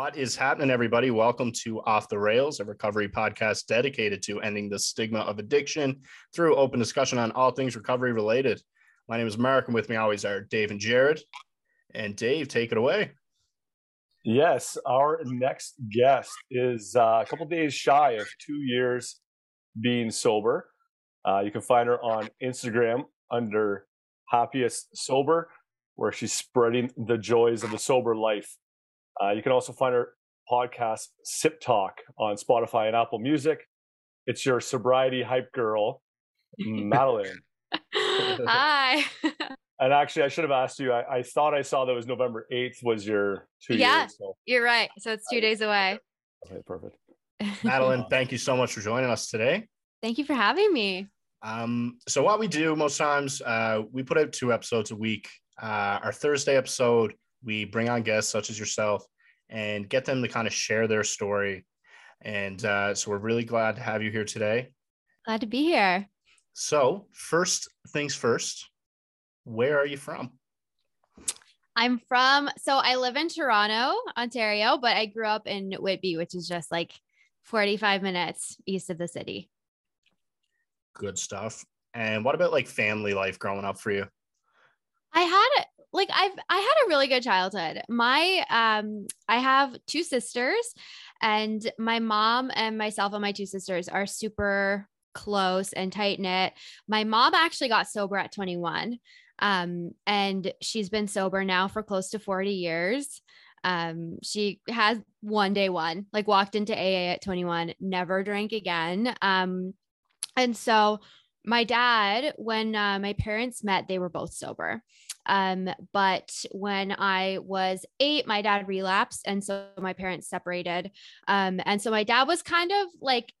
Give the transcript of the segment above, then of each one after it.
What is happening, everybody? Welcome to Off the Rails, a recovery podcast dedicated to ending the stigma of addiction through open discussion on all things recovery related. My name is Mark, and with me always are Dave and Jared. And Dave, take it away. Yes, our next guest is uh, a couple days shy of two years being sober. Uh, you can find her on Instagram under Happiest Sober, where she's spreading the joys of the sober life. Uh, you can also find our podcast, Sip Talk, on Spotify and Apple Music. It's your sobriety hype girl, Madeline. Hi. and actually, I should have asked you. I, I, thought I saw that was November 8th was your two yeah, years. So. You're right. So it's two days away. Okay, perfect. Madeline, thank you so much for joining us today. Thank you for having me. Um, so what we do most times, uh, we put out two episodes a week. Uh, our Thursday episode we bring on guests such as yourself and get them to kind of share their story. And uh, so we're really glad to have you here today. Glad to be here. So, first things first, where are you from? I'm from, so I live in Toronto, Ontario, but I grew up in Whitby, which is just like 45 minutes east of the city. Good stuff. And what about like family life growing up for you? I had like I've I had a really good childhood. My um I have two sisters and my mom and myself and my two sisters are super close and tight knit. My mom actually got sober at 21. Um and she's been sober now for close to 40 years. Um she has one day one, like walked into AA at 21, never drank again. Um and so my dad when uh, my parents met they were both sober um, but when I was eight, my dad relapsed. And so my parents separated. Um, and so my dad was kind of like,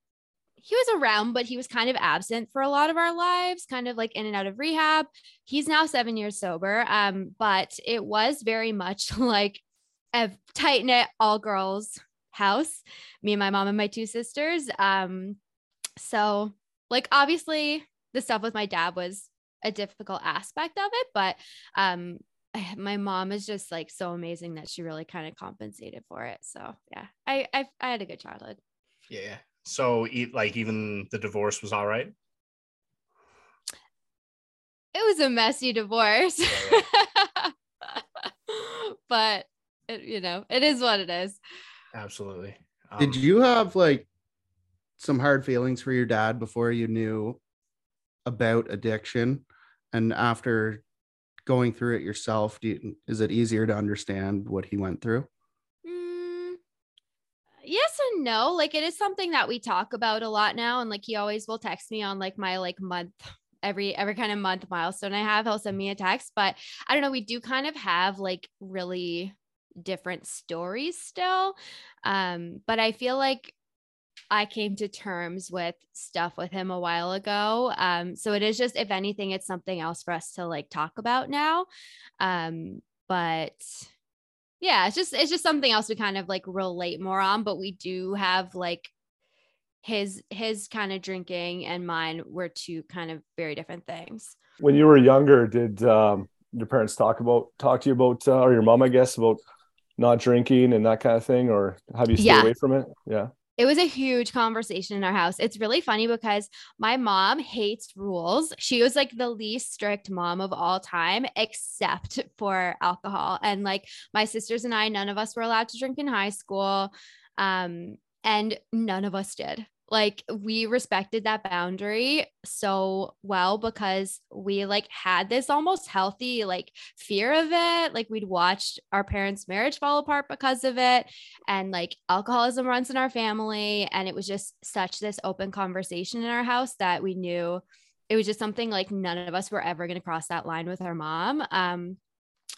he was around, but he was kind of absent for a lot of our lives, kind of like in and out of rehab. He's now seven years sober. Um, but it was very much like a tight knit all girls house, me and my mom and my two sisters. Um, so like obviously the stuff with my dad was a difficult aspect of it but um my mom is just like so amazing that she really kind of compensated for it so yeah. I i, I had a good childhood. Yeah so like even the divorce was all right? It was a messy divorce. But it, you know it is what it is. Absolutely. Um, did you have like some hard feelings for your dad before you knew about addiction and after going through it yourself you, is it easier to understand what he went through? Mm, yes and no. Like it is something that we talk about a lot now and like he always will text me on like my like month every every kind of month milestone i have he'll send me a text but i don't know we do kind of have like really different stories still. Um but i feel like I came to terms with stuff with him a while ago. Um, so it is just, if anything, it's something else for us to like talk about now. Um, but yeah, it's just it's just something else we kind of like relate more on. But we do have like his his kind of drinking and mine were two kind of very different things. When you were younger, did um, your parents talk about talk to you about uh, or your mom, I guess, about not drinking and that kind of thing, or have you stay yeah. away from it? Yeah it was a huge conversation in our house. It's really funny because my mom hates rules. She was like the least strict mom of all time, except for alcohol. And like my sisters and I, none of us were allowed to drink in high school. Um, and none of us did like we respected that boundary so well because we like had this almost healthy like fear of it like we'd watched our parents marriage fall apart because of it and like alcoholism runs in our family and it was just such this open conversation in our house that we knew it was just something like none of us were ever going to cross that line with our mom um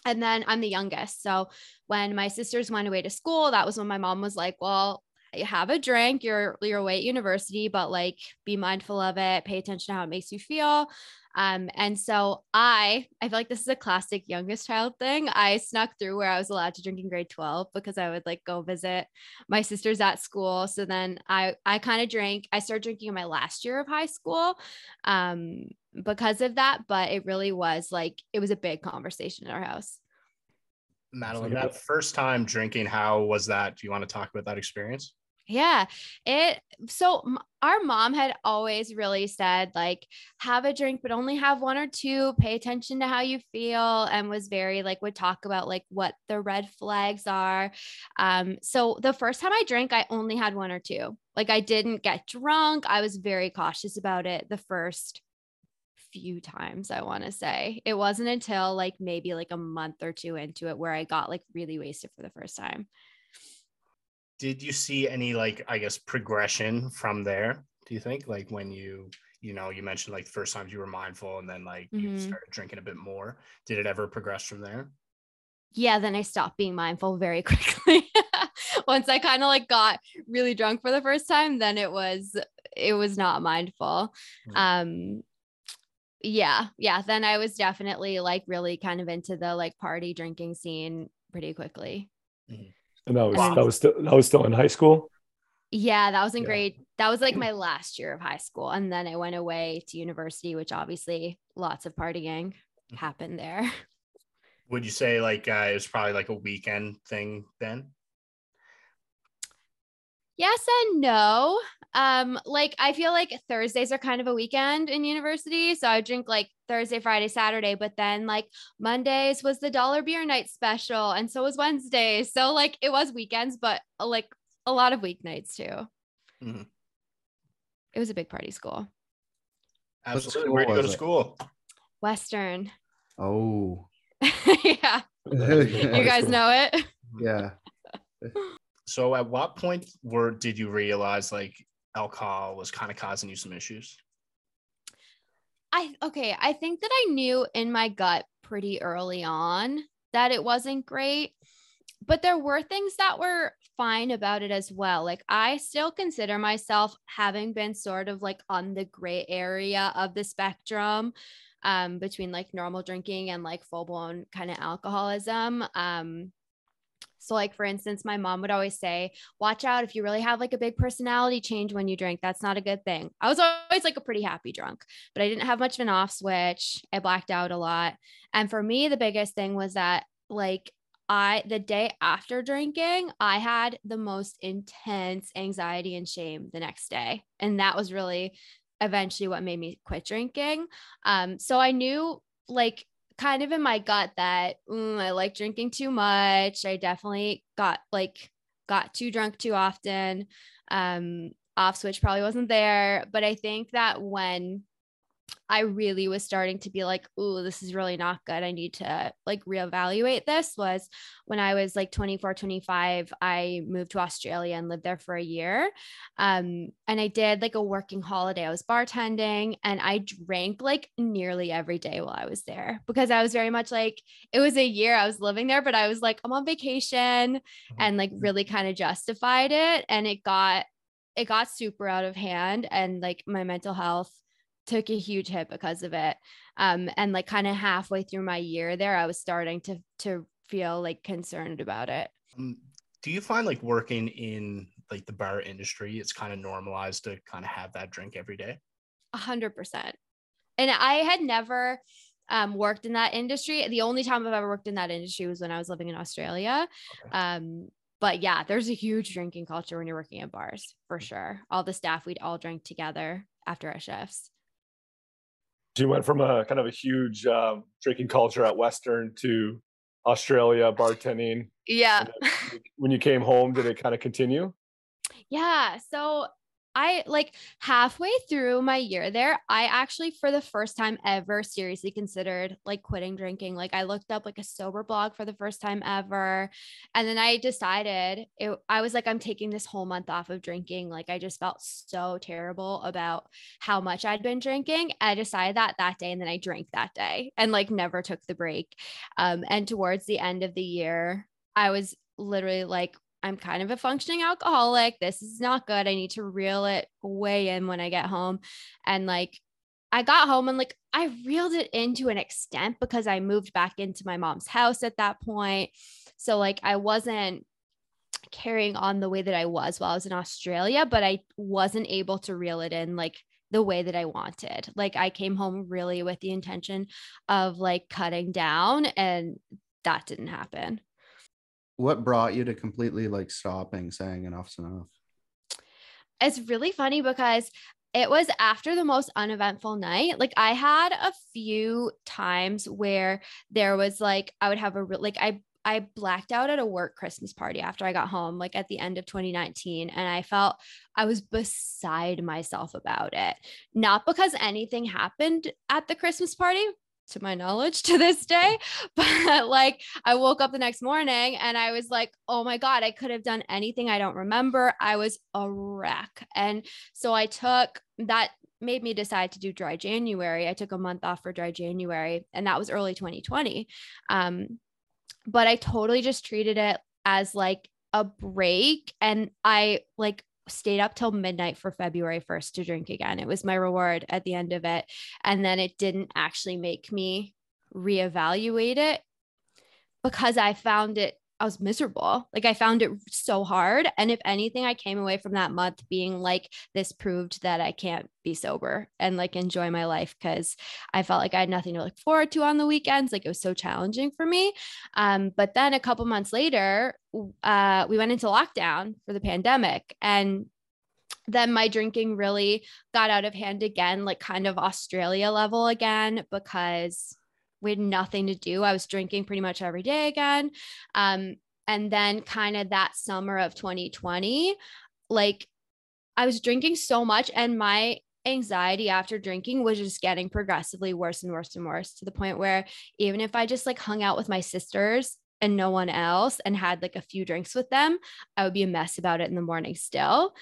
and then I'm the youngest. So when my sisters went away to school, that was when my mom was like, Well, have a drink you're you're away at university but like be mindful of it pay attention to how it makes you feel um and so i i feel like this is a classic youngest child thing i snuck through where i was allowed to drink in grade 12 because i would like go visit my sisters at school so then i i kind of drank i started drinking in my last year of high school um because of that but it really was like it was a big conversation in our house Madeline, that first time drinking, how was that? Do you want to talk about that experience? Yeah, it so our mom had always really said like have a drink but only have one or two, pay attention to how you feel and was very like would talk about like what the red flags are. Um so the first time I drank I only had one or two. Like I didn't get drunk. I was very cautious about it the first few times I want to say. It wasn't until like maybe like a month or two into it where I got like really wasted for the first time did you see any like i guess progression from there do you think like when you you know you mentioned like the first times you were mindful and then like mm-hmm. you started drinking a bit more did it ever progress from there yeah then i stopped being mindful very quickly once i kind of like got really drunk for the first time then it was it was not mindful mm-hmm. um yeah yeah then i was definitely like really kind of into the like party drinking scene pretty quickly mm-hmm. And that was wow. that was still that was still in high school. Yeah, that was in yeah. grade. That was like my last year of high school, and then I went away to university, which obviously lots of partying mm-hmm. happened there. Would you say like uh, it was probably like a weekend thing then? Yes and no. Um, like I feel like Thursdays are kind of a weekend in university. So I drink like Thursday, Friday, Saturday, but then like Mondays was the dollar beer night special, and so was Wednesday. So like it was weekends, but uh, like a lot of weeknights too. Mm-hmm. It was a big party school. Absolutely. Where do you go to school? Western. Oh. yeah. you guys know it. Yeah. So at what point were did you realize like alcohol was kind of causing you some issues? I okay, I think that I knew in my gut pretty early on that it wasn't great, but there were things that were fine about it as well. Like I still consider myself having been sort of like on the gray area of the spectrum um between like normal drinking and like full blown kind of alcoholism. Um so, like, for instance, my mom would always say, Watch out if you really have like a big personality change when you drink. That's not a good thing. I was always like a pretty happy drunk, but I didn't have much of an off switch. I blacked out a lot. And for me, the biggest thing was that, like, I, the day after drinking, I had the most intense anxiety and shame the next day. And that was really eventually what made me quit drinking. Um, so I knew like kind of in my gut that mm, I like drinking too much. I definitely got like got too drunk too often. Um, off switch probably wasn't there, but I think that when I really was starting to be like, "Ooh, this is really not good. I need to like reevaluate this." Was when I was like 24, 25, I moved to Australia and lived there for a year. Um, and I did like a working holiday. I was bartending and I drank like nearly every day while I was there because I was very much like it was a year I was living there, but I was like, I'm on vacation mm-hmm. and like really kind of justified it. And it got it got super out of hand and like my mental health took a huge hit because of it. Um, and like kind of halfway through my year there, I was starting to to feel like concerned about it. Um, do you find like working in like the bar industry, it's kind of normalized to kind of have that drink every day? A hundred percent. And I had never um, worked in that industry. The only time I've ever worked in that industry was when I was living in Australia. Okay. Um, but yeah, there's a huge drinking culture when you're working at bars for sure. All the staff, we'd all drink together after our shifts you went from a kind of a huge um, drinking culture at Western to Australia bartending. Yeah. when you came home, did it kind of continue? Yeah. So I like halfway through my year there, I actually for the first time ever seriously considered like quitting drinking. Like I looked up like a sober blog for the first time ever. And then I decided it, I was like, I'm taking this whole month off of drinking. Like I just felt so terrible about how much I'd been drinking. I decided that that day and then I drank that day and like never took the break. Um, and towards the end of the year, I was literally like I'm kind of a functioning alcoholic. This is not good. I need to reel it way in when I get home. And like, I got home and like, I reeled it in to an extent because I moved back into my mom's house at that point. So, like, I wasn't carrying on the way that I was while I was in Australia, but I wasn't able to reel it in like the way that I wanted. Like, I came home really with the intention of like cutting down, and that didn't happen. What brought you to completely like stopping saying enough's enough? It's really funny because it was after the most uneventful night. Like I had a few times where there was like I would have a like I I blacked out at a work Christmas party after I got home, like at the end of 2019. And I felt I was beside myself about it. Not because anything happened at the Christmas party, to my knowledge to this day. But like I woke up the next morning and I was like, oh my God, I could have done anything I don't remember. I was a wreck. And so I took that made me decide to do dry January. I took a month off for dry January, and that was early 2020. Um, but I totally just treated it as like a break. And I like stayed up till midnight for February 1st to drink again. It was my reward at the end of it. And then it didn't actually make me reevaluate it because I found it I was miserable. Like I found it so hard. And if anything, I came away from that month being like, this proved that I can't be sober and like enjoy my life because I felt like I had nothing to look forward to on the weekends. Like it was so challenging for me. Um, but then a couple months later, uh, we went into lockdown for the pandemic and then my drinking really got out of hand again, like kind of Australia level again, because we had nothing to do. I was drinking pretty much every day again. Um, and then kind of that summer of 2020, like I was drinking so much and my anxiety after drinking was just getting progressively worse and worse and worse to the point where even if I just like hung out with my sisters and no one else and had like a few drinks with them, I would be a mess about it in the morning still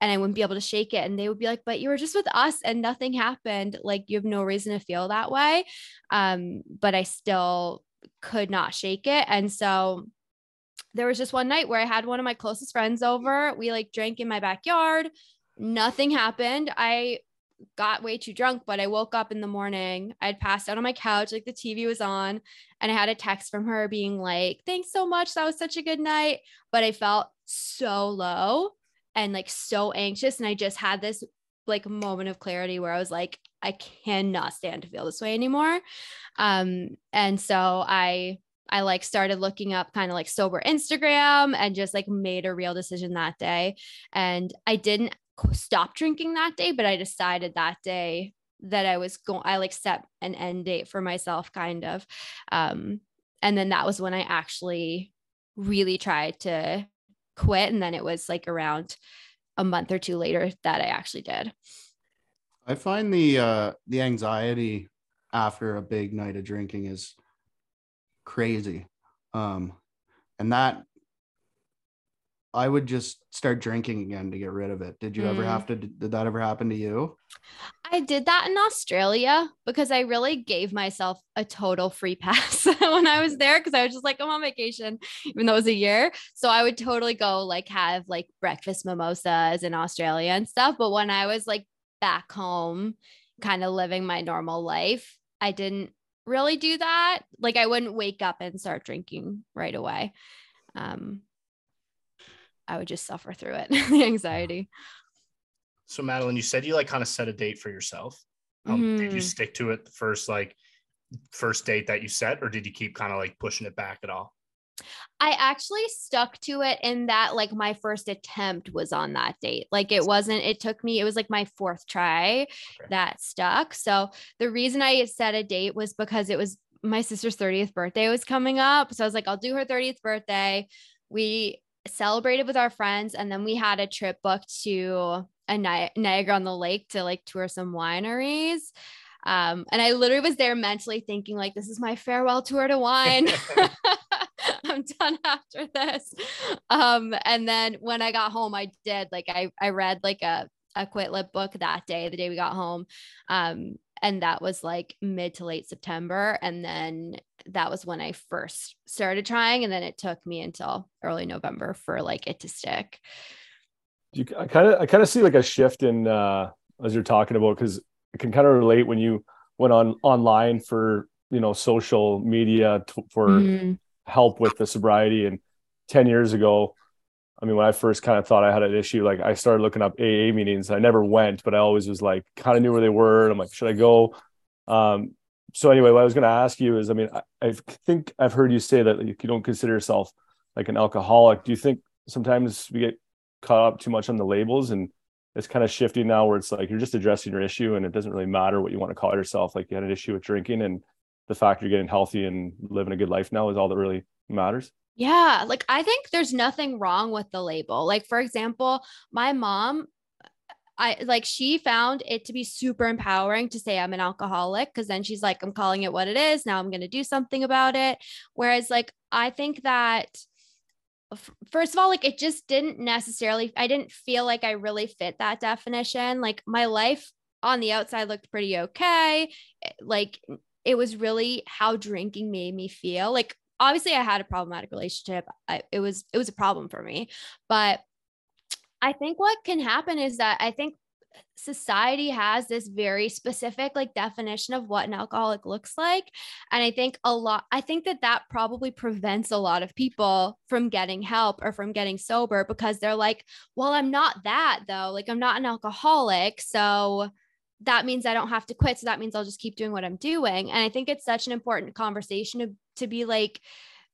and I wouldn't be able to shake it. And they would be like, but you were just with us and nothing happened. Like you have no reason to feel that way. Um, but I still could not shake it. And so there was just one night where I had one of my closest friends over. We like drank in my backyard. Nothing happened. I got way too drunk, but I woke up in the morning. I'd passed out on my couch, like the TV was on, and I had a text from her being like, Thanks so much. That was such a good night. But I felt so low and like so anxious. And I just had this like moment of clarity where I was like, I cannot stand to feel this way anymore. Um, and so I I like started looking up kind of like sober Instagram and just like made a real decision that day. And I didn't stop drinking that day, but I decided that day that I was going, I like set an end date for myself, kind of. Um, and then that was when I actually really tried to quit. And then it was like around a month or two later that I actually did. I find the uh the anxiety after a big night of drinking is crazy. Um and that I would just start drinking again to get rid of it. Did you mm. ever have to did that ever happen to you? I did that in Australia because I really gave myself a total free pass when I was there because I was just like, I'm on vacation, even though it was a year. So I would totally go like have like breakfast mimosas in Australia and stuff. But when I was like back home, kind of living my normal life, I didn't really do that. Like I wouldn't wake up and start drinking right away. Um, I would just suffer through it, the anxiety. So Madeline, you said you like kind of set a date for yourself. Um, mm-hmm. Did you mm-hmm. stick to it the first like first date that you set, or did you keep kind of like pushing it back at all? I actually stuck to it in that like my first attempt was on that date. Like it wasn't, it took me, it was like my fourth try okay. that stuck. So the reason I set a date was because it was my sister's 30th birthday was coming up. So I was like, I'll do her 30th birthday. We celebrated with our friends and then we had a trip booked to a Ni- Niagara on the Lake to like tour some wineries. Um, and I literally was there mentally thinking like, this is my farewell tour to wine. I'm done after this. Um, and then when I got home, I did like I I read like a a quit lit book that day, the day we got home. Um, and that was like mid to late September. And then that was when I first started trying. And then it took me until early November for like it to stick. You, I kind of, I kind of see like a shift in, uh, as you're talking about, because it can kind of relate when you went on online for, you know, social media t- for mm-hmm. help with the sobriety. And 10 years ago, I mean, when I first kind of thought I had an issue, like I started looking up AA meetings. I never went, but I always was like, kind of knew where they were. And I'm like, should I go? Um, so anyway, what I was going to ask you is, I mean, I, I, think I've heard you say that you don't consider yourself like an alcoholic. Do you think sometimes we get caught up too much on the labels and it's kind of shifting now where it's like you're just addressing your issue and it doesn't really matter what you want to call yourself. Like you had an issue with drinking and the fact you're getting healthy and living a good life now is all that really matters. Yeah, like I think there's nothing wrong with the label. Like for example, my mom I like she found it to be super empowering to say I'm an alcoholic because then she's like I'm calling it what it is. Now I'm going to do something about it. Whereas like I think that first of all like it just didn't necessarily I didn't feel like I really fit that definition. Like my life on the outside looked pretty okay. Eh, like it was really how drinking made me feel. Like obviously I had a problematic relationship. I, it was it was a problem for me, but I think what can happen is that I think society has this very specific like definition of what an alcoholic looks like. And i think a lot i think that that probably prevents a lot of people from getting help or from getting sober because they're like well i'm not that though. Like i'm not an alcoholic. So that means I don't have to quit. So that means I'll just keep doing what I'm doing. And I think it's such an important conversation to, to be like,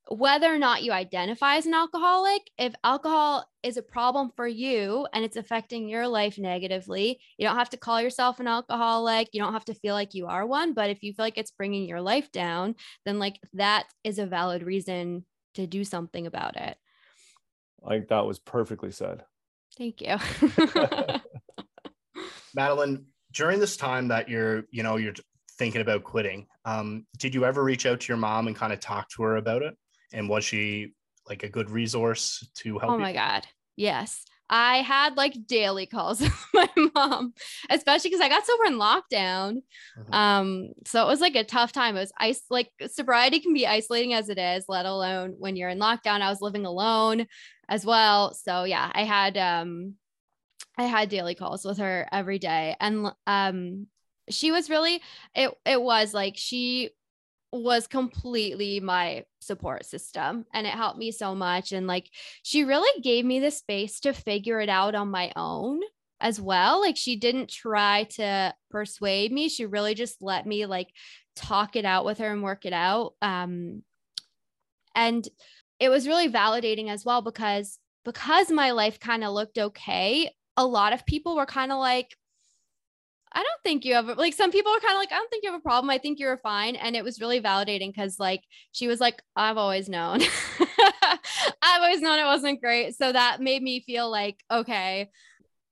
whether or not you identify as an alcoholic, if alcohol is a problem for you and it's affecting your life negatively, you don't have to call yourself an alcoholic. You don't have to feel like you are one. But if you feel like it's bringing your life down, then like that is a valid reason to do something about it. I think that was perfectly said. Thank you. Madeline, during this time that you're, you know, you're thinking about quitting, um, did you ever reach out to your mom and kind of talk to her about it? And was she like a good resource to help? Oh my you? God. Yes. I had like daily calls with my mom, especially because I got sober in lockdown. Mm-hmm. Um, so it was like a tough time. It was ice like sobriety can be isolating as it is, let alone when you're in lockdown. I was living alone as well. So yeah, I had um I had daily calls with her every day. And um she was really it it was like she was completely my support system and it helped me so much and like she really gave me the space to figure it out on my own as well like she didn't try to persuade me she really just let me like talk it out with her and work it out um and it was really validating as well because because my life kind of looked okay a lot of people were kind of like, I don't think you have like some people are kind of like, I don't think you have a problem. I think you're fine. And it was really validating because like she was like, I've always known. I've always known it wasn't great. So that made me feel like, okay,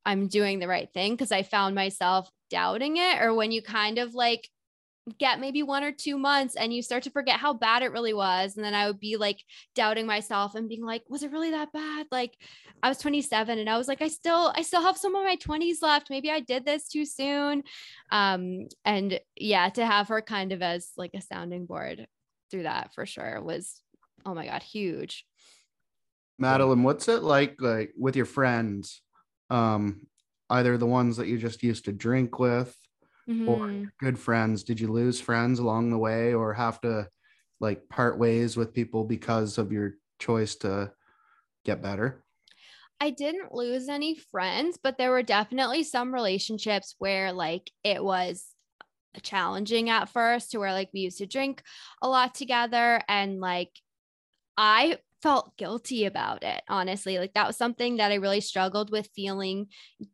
I'm doing the right thing because I found myself doubting it. Or when you kind of like get maybe one or two months and you start to forget how bad it really was. And then I would be like doubting myself and being like, was it really that bad? Like I was 27 and I was like, I still, I still have some of my 20s left. Maybe I did this too soon. Um, and yeah, to have her kind of as like a sounding board through that for sure was, oh my God, huge. Madeline, what's it like, like with your friends? Um, either the ones that you just used to drink with mm-hmm. or good friends? Did you lose friends along the way or have to like part ways with people because of your choice to get better? I didn't lose any friends, but there were definitely some relationships where like it was challenging at first to where like we used to drink a lot together and like I felt guilty about it honestly. Like that was something that I really struggled with feeling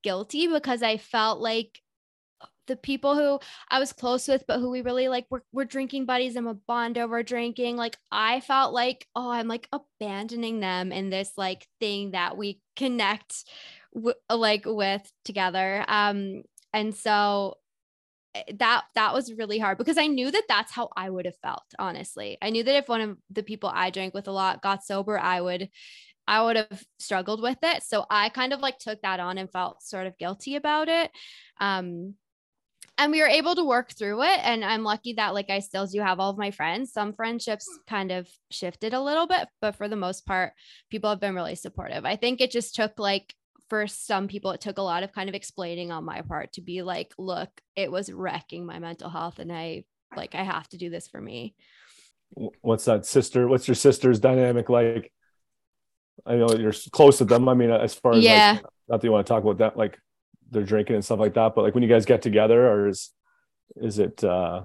guilty because I felt like the people who I was close with, but who we really like we're, we're drinking buddies and a bond over drinking. Like I felt like, oh, I'm like abandoning them in this like thing that we connect w- like with together. Um, and so eh, that that was really hard because I knew that that's how I would have felt. Honestly, I knew that if one of the people I drank with a lot got sober, I would I would have struggled with it. So I kind of like took that on and felt sort of guilty about it. Um, and we were able to work through it and i'm lucky that like i still do have all of my friends. Some friendships kind of shifted a little bit but for the most part people have been really supportive. I think it just took like for some people it took a lot of kind of explaining on my part to be like look it was wrecking my mental health and i like i have to do this for me. What's that sister what's your sister's dynamic like? I know you're close to them. I mean as far as yeah. like, not that you want to talk about that like they're drinking and stuff like that. But like when you guys get together, or is is it uh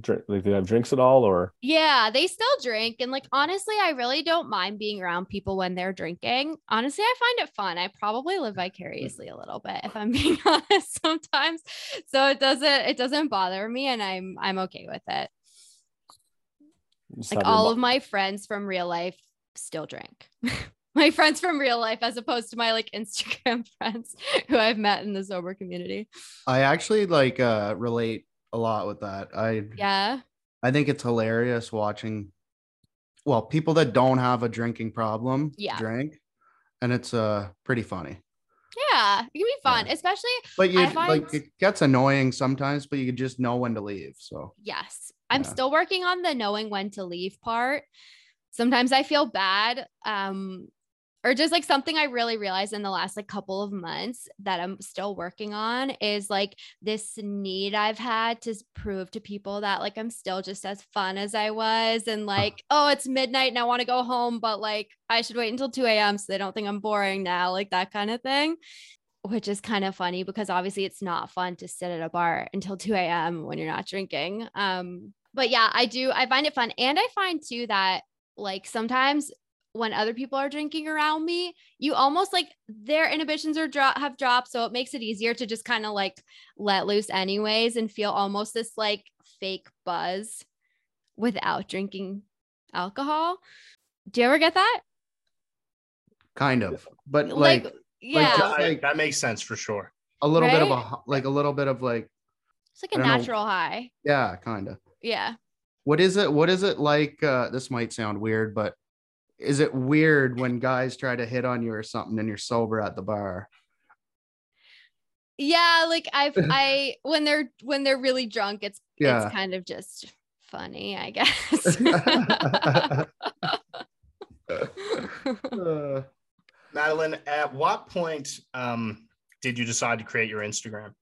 drink? Like, they have drinks at all, or Yeah, they still drink. And like, honestly, I really don't mind being around people when they're drinking. Honestly, I find it fun. I probably live vicariously a little bit if I'm being honest sometimes. So it doesn't, it doesn't bother me and I'm, I'm okay with it. just Like all of my friends from real life still drink. my friends from real life, as opposed to my like Instagram friends who I've met in the sober community. I actually like uh relate a lot with that. I Yeah. I think it's hilarious watching well, people that don't have a drinking problem Yeah. drink. And it's uh pretty funny. Yeah. It can be fun, Yeah. especially But you find- like it gets annoying sometimes, but you just know when to leave. So Yes. I'm Yeah. still working on the knowing when to leave part. Sometimes I feel bad. Um, or just like something I really realized in the last like couple of months that I'm still working on is like this need I've had to prove to people that like I'm still just as fun as I was and like, oh, it's midnight and I want to go home, but like I should wait until 2 a.m. so they don't think I'm boring now, like that kind of thing which is kind of funny because obviously it's not fun to sit at a bar until 2 a.m. when you're not drinking. Um, but yeah, I do, I find it fun. And I find too that like sometimes when other people are drinking around me, you almost like their inhibitions are drop have dropped. So it makes it easier to just kind of like let loose anyways and feel almost this like fake buzz without drinking alcohol. Do you ever get that? kind of. But like, yeah, just like- that makes sense for sure. a little bit of a like a little bit of like it's like a don't know. natural high. yeah, kind of. Yeah. What is it? What is it like? Uh, this might sound weird, but is it weird when guys try to hit on you or something and you're sober at the bar? Yeah, like I've I when they're when they're really drunk, it's Yeah. it's kind of just funny, I guess. Uh, Madeline, at what point um, did you decide to create your Instagram?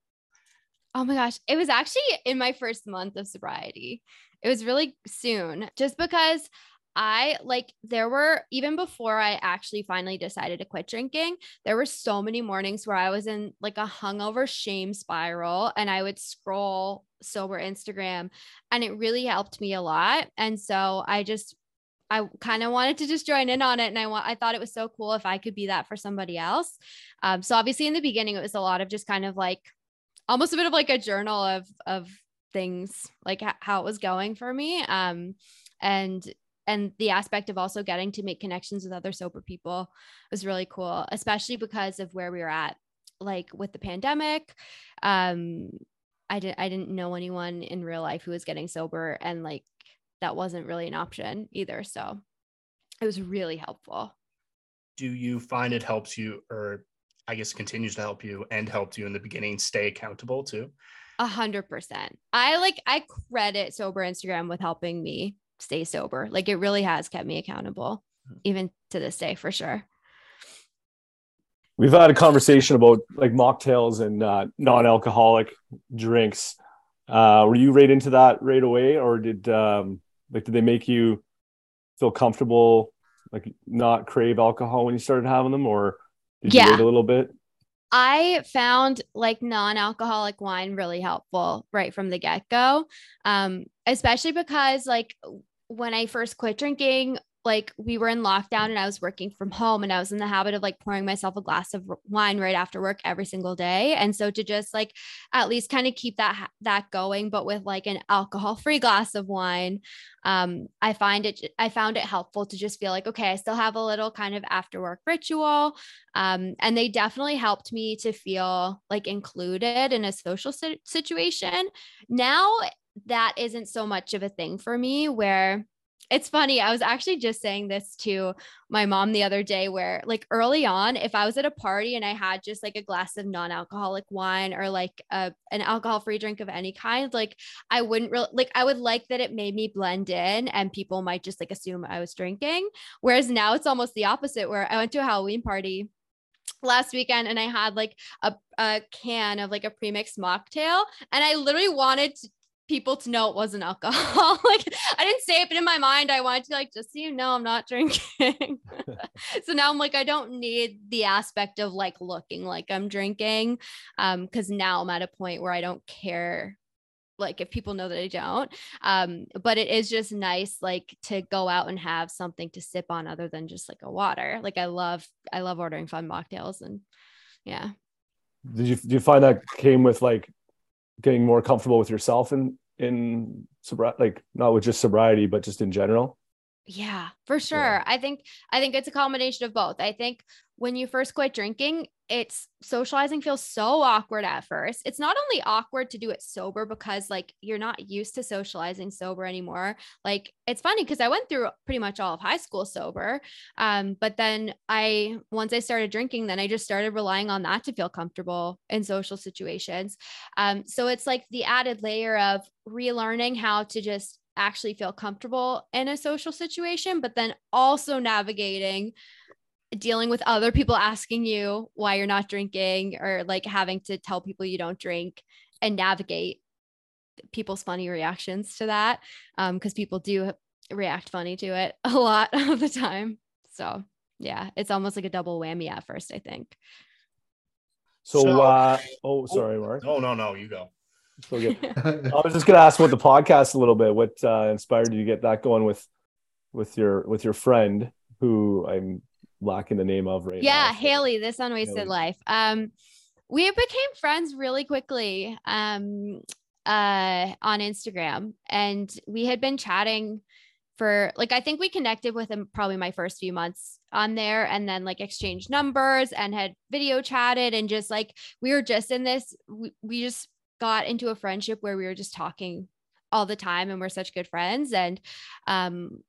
oh my gosh, it was actually in my first month of sobriety. It was really soon, just because I like there were even before I actually finally decided to quit drinking, there were so many mornings where I was in like a hungover shame spiral and I would scroll sober Instagram and it really helped me a lot. And so I just I kind of wanted to just join in on it and I want I thought it was so cool if I could be that for somebody else. Um so obviously in the beginning it was a lot of just kind of like almost a bit of like a journal of of things like how it was going for me um and and the aspect of also getting to make connections with other sober people was really cool especially because of where we were at like with the pandemic um i didn't i didn't know anyone in real life who was getting sober and like that wasn't really an option either so it was really helpful Do you find it helps you, or I guess continues to help you and helped you in the beginning, stay accountable too? A hundred percent. I like I credit sober Instagram with helping me stay sober. Like it really has kept me accountable, even to this day for sure. We've had a conversation about like mocktails and uh, non-alcoholic drinks. Uh, were you right into that right away, or did um, like did they make you feel comfortable, like not crave alcohol when you started having them, or did you Yeah. wait a little bit? I found like non-alcoholic wine really helpful right from the get-go. Um, especially because like when I first quit drinking, like we were in lockdown and I was working from home and I was in the habit of like pouring myself a glass of wine right after work every single day. And so to just like at least kind of keep that that going, but with like an alcohol-free glass of wine, um, I find it I found it helpful to just feel like okay, I still have a little kind of after work ritual. Um, and they definitely helped me to feel like included in a social si- situation. Now that isn't so much of a thing for me where it's funny. I was actually just saying this to my mom the other day where like early on, if I was at a party and I had just like a glass of non-alcoholic wine or like a, an alcohol-free drink of any kind, like I wouldn't really like I would like that it made me blend in and people might just like assume I was drinking. Whereas now it's almost the opposite where I went to a Halloween party last weekend and I had like a, a can of like a premixed mocktail and I literally wanted to, people to know it wasn't alcohol. like I didn't say it, but in my mind I wanted to like just so you know I'm not drinking. so now I'm like I don't need the aspect of like looking like I'm drinking um cuz now I'm at a point where I don't care like if people know that I don't. Um, but it is just nice like to go out and have something to sip on other than just like a water. Like I love I love ordering fun mocktails and yeah. Did you do you find that came with like getting more comfortable with yourself in in sobriety, like not with just sobriety, but just in general? Yeah, for sure. Yeah. I think I think it's a combination of both. I think when you first quit drinking, it's socializing feels so awkward at first. It's not only awkward to do it sober because like you're not used to socializing sober anymore. Like it's funny because I went through pretty much all of high school sober. Um, but then I once I started drinking, then I just started relying on that to feel comfortable in social situations. Um, so it's like the added layer of relearning how to just actually feel comfortable in a social situation, but then also navigating dealing with other people asking you why you're not drinking or like having to tell people you don't drink and navigate people's funny reactions to that um because people do react funny to it a lot of the time so yeah it's almost like a double whammy at first i think So, So- uh, oh, sorry, Mark. Oh no, no, you go. So good. I was just gonna ask about the podcast a little bit. What uh, inspired you to get that going with with your with your friend who I'm lacking the name of right yeah now. so- haley this unwasted Haley. life um we became friends really quickly um uh on instagram and we had been chatting for like i think we connected with him probably my first few months on there and then like exchanged numbers and had video chatted and just like we were just in this we, we just got into a friendship where we were just talking all the time and we're such good friends and um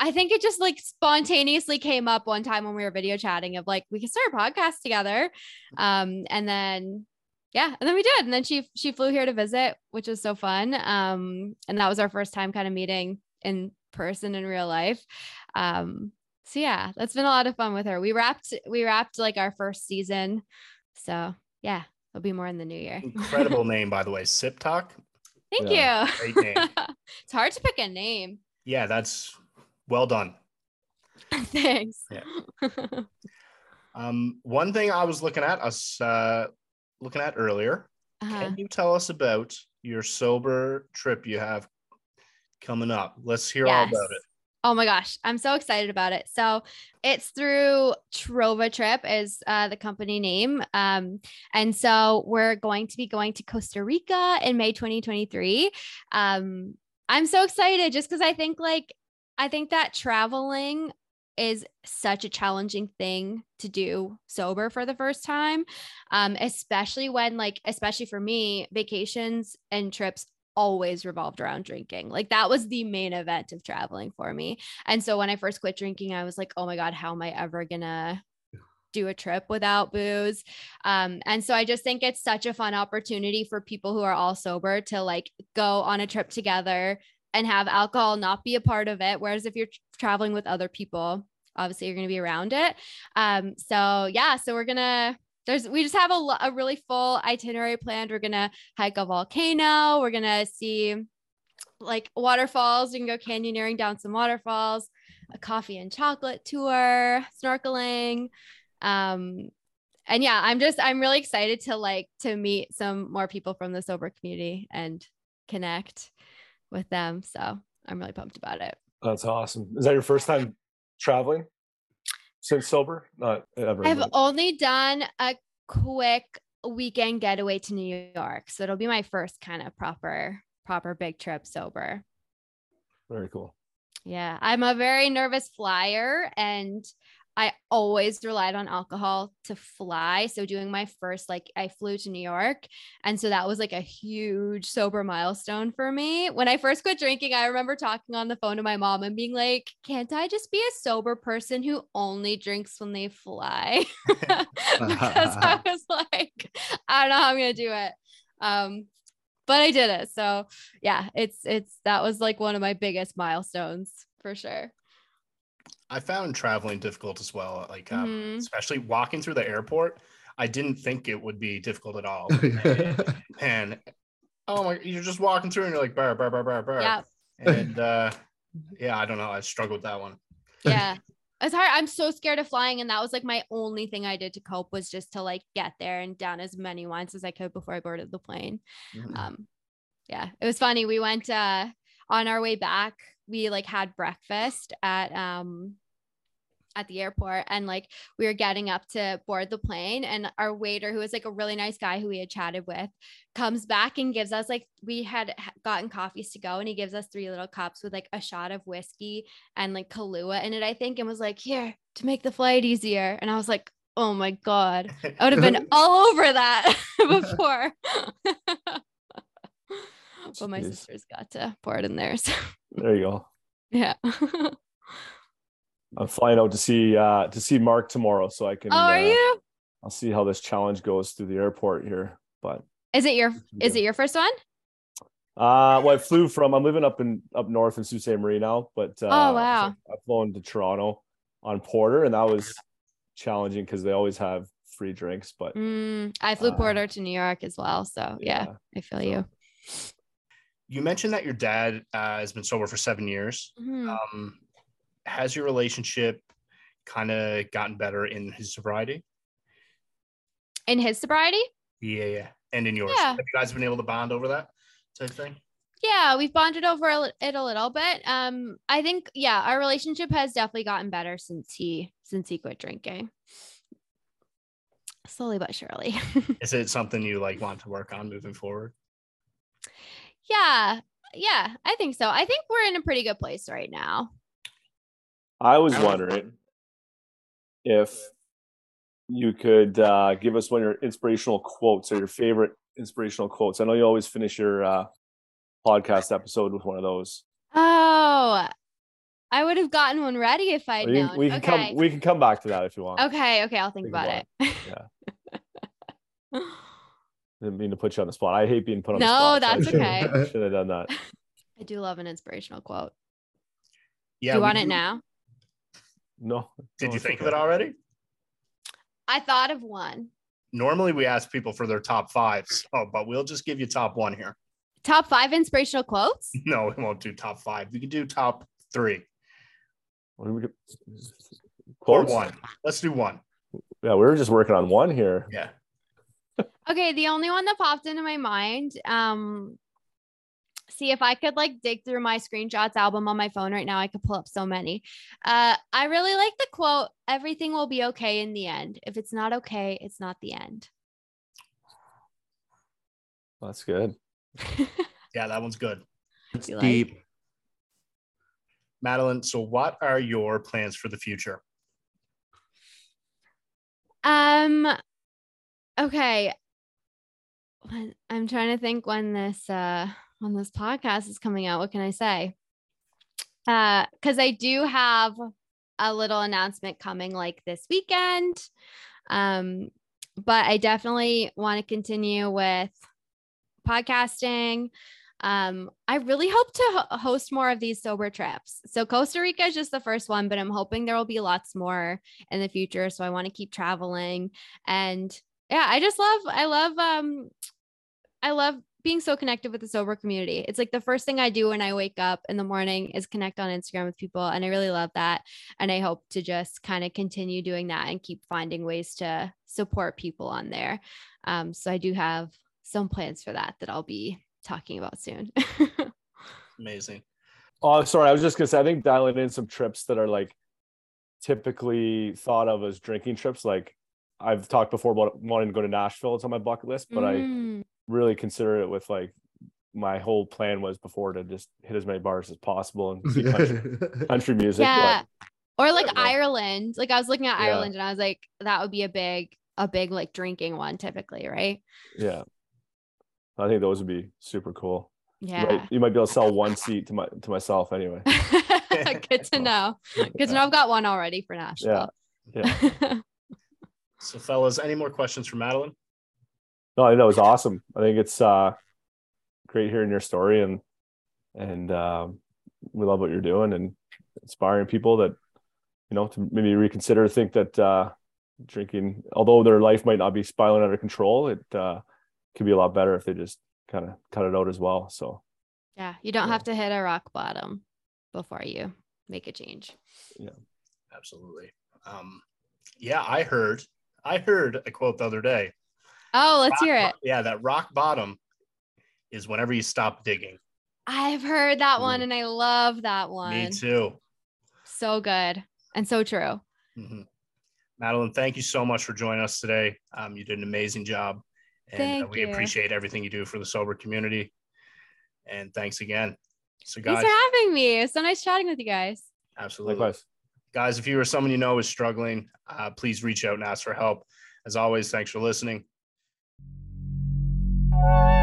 I think it just like spontaneously came up one time when we were video chatting of like we could start a podcast together. Um and then yeah, and then we did. And then she she flew here to visit, which was so fun. Um and that was our first time kind of meeting in person in real life. Um so yeah, that's been a lot of fun with her. We wrapped we wrapped like our first season. So yeah, there'll be more in the new year. Incredible name, by the way. Sip Talk. Thank Yeah. you. Great name. it's hard to pick a name. Yeah, that's well done. Thanks. Yeah. Um, one thing I was looking at us uh, looking at earlier. Uh-huh. Can you tell us about your sober trip you have coming up? Let's hear all about it. Oh my gosh, I'm so excited about it. So it's through Trova Trip is uh, the company name. Um, and so we're going to be going to Costa Rica in May 2023. Um, I'm so excited just because I think like I think that traveling is such a challenging thing to do sober for the first time. Um, especially when like, especially for me, vacations and trips always revolved around drinking. Like that was the main event of traveling for me. And so when I first quit drinking, I was like, oh my God, how am I ever gonna do a trip without booze? Um, and so I just think it's such a fun opportunity for people who are all sober to like go on a trip together and have alcohol not be a part of it. Whereas if you're traveling with other people, obviously you're going to be around it. Um, so yeah, so we're gonna there's we just have a, a really full itinerary planned. We're gonna hike a volcano. We're gonna see like waterfalls. We can go canyoneering down some waterfalls, a coffee and chocolate tour, snorkeling. Um, and yeah, I'm just I'm really excited to like to meet some more people from the sober community and connect with them. So I'm really pumped about it. That's awesome. Is that your first time traveling since sober? Not ever. I've but- only done a quick weekend getaway to New York. So it'll be my first kind of proper, proper big trip sober. Very cool. Yeah. I'm a very nervous flyer and I always relied on alcohol to fly. So doing my first, like I flew to New York. And so that was like a huge sober milestone for me. When I first quit drinking, I remember talking on the phone to my mom and being like, can't I just be a sober person who only drinks when they fly? because I was like, I don't know how I'm gonna do it. Um, but I did it. So yeah, it's it's that was like one of my biggest milestones for sure. I found traveling difficult as well. Like, um, Mhm. especially walking through the airport. I didn't think it would be difficult at all. and oh my, you're just walking through and you're like, bar, bar, bar, bar, bar. Yeah, And uh, yeah, I don't know. I struggled with that one. yeah. It's hard. I'm so scared of flying, and that was like my only thing I did to cope was just to like get there and down as many wines as I could before I boarded the plane. Mhm. Um, yeah, it was funny. We went uh on our way back, we like had breakfast at um at the airport and like we were getting up to board the plane and our waiter who was like a really nice guy who we had chatted with comes back and gives us like we had gotten coffees to go and he gives us three little cups with like a shot of whiskey and like Kahlua in it I think and was like here to make the flight easier. And I was like oh my god. I would have been all over that before but my Jeez. sisters got to pour it in theirs There you go. yeah I'm flying out to see uh to see Mark tomorrow, so I can. oh are uh, you I'll see how this challenge goes through the airport here. But is it your is it your first one uh, well, I flew from. I'm living up in up north in Sault Ste. Marie now, but uh, Oh, wow. I've flown to Toronto on Porter, and that was challenging because they always have free drinks. But Mm, I flew Uh, Porter to New York as well. So yeah, I feel you. You mentioned that your dad uh, has been sober for seven years. Mhm. Um, has your relationship kind of gotten better in his sobriety? In his sobriety, Yeah, yeah. And in yours, Yeah. have you guys been able to bond over that type thing? yeah, we've bonded over it a little bit. Um, I think yeah, our relationship has definitely gotten better since he since he quit drinking. Slowly but surely. Is it something you like want to work on moving forward? Yeah, yeah, I think so. I think we're in a pretty good place right now. I was wondering if you could uh, give us one of your inspirational quotes or your favorite inspirational quotes. I know you always finish your uh, podcast episode with one of those. Oh, I would have gotten one ready if I'd known. we can okay. come. We can come back to that if you want. okay, okay, I'll think, Think about, about it. Didn't mean to put you on the spot. I hate being put on No, the spot. that's so I okay. shouldn't- have done that. I do love an inspirational quote. Yeah. do you we want it now? No. Did no, you it's think of it already? I thought of one. Normally we ask people for their top fives. Oh, but we'll just give you top one here. Top five inspirational quotes. No, we won't do top five. We can do top three What do we get? or one. Let's do one. Yeah, we were just working on one here. Yeah. Okay, the only one that popped into my mind. Um, see if I could like dig through my screenshots album on my phone right now. I could pull up so many. Uh, I really like the quote: "Everything will be okay in the end. If it's not okay, it's not the end." That's good. Yeah, that one's good. It's You like- deep. Madeline, so what are your plans for the future? Um okay. When, I'm trying to think when this uh when this podcast is coming out. What can I say? Uh cuz I do have a little announcement coming like this weekend. Um but I definitely want to continue with podcasting. Um, I really hope to ho- host more of these sober trips. So Costa Rica is just the first one, but I'm hoping there will be lots more in the future. So I want to keep traveling. And yeah, I just love, I love, um, I love being so connected with the sober community. It's like the first thing I do when I wake up in the morning is connect on Instagram with people. And I really love that. And I hope to just kind of continue doing that and keep finding ways to support people on there. Um, so I do have some plans for that that I'll be talking about soon. Amazing. Oh, sorry. I was just gonna say. I think dialing in some trips that are like typically thought of as drinking trips. Like I've talked before about wanting to go to Nashville. It's on my bucket list, but I Mm, really consider it with like my whole plan was before to just hit as many bars as possible and see country, country music. yeah. Or like. Ireland. Like I was looking at Yeah. Ireland and I was like, that would be a big, a big like drinking one typically, right? Yeah, I think those would be super cool. You Yeah. might, you might be able to sell one seat to my to myself anyway. Good to know. Good to know I've got one already for Nashville. Yeah. So, fellas, any more questions for Madeline? No, I know it was awesome. I think it's uh great hearing your story and and um, we love what you're doing and inspiring people that you know to maybe reconsider think that uh drinking although their life might not be spiraling out of control it uh could be a lot better if they just kind of cut it out as well so yeah. You don't Yeah. have to hit a rock bottom before you make a change. Yeah, absolutely. Um, yeah, I heard, I heard a quote the other day. Oh, let's hear it. Yeah, that rock bottom is whenever you stop digging. I've heard that one Mm. and I love that one. Me too. So good and so true. Mhm. Madeline, thank you so much for joining us today. Um, you did an amazing job, and uh, Thank we you. appreciate everything you do for the sober community. And thanks again. So, Thanks for having me. It's so nice chatting with you guys. absolutely, Likewise. guys, if you or someone you know is struggling, uh, please reach out and ask for help. As always, thanks for listening. Thank you.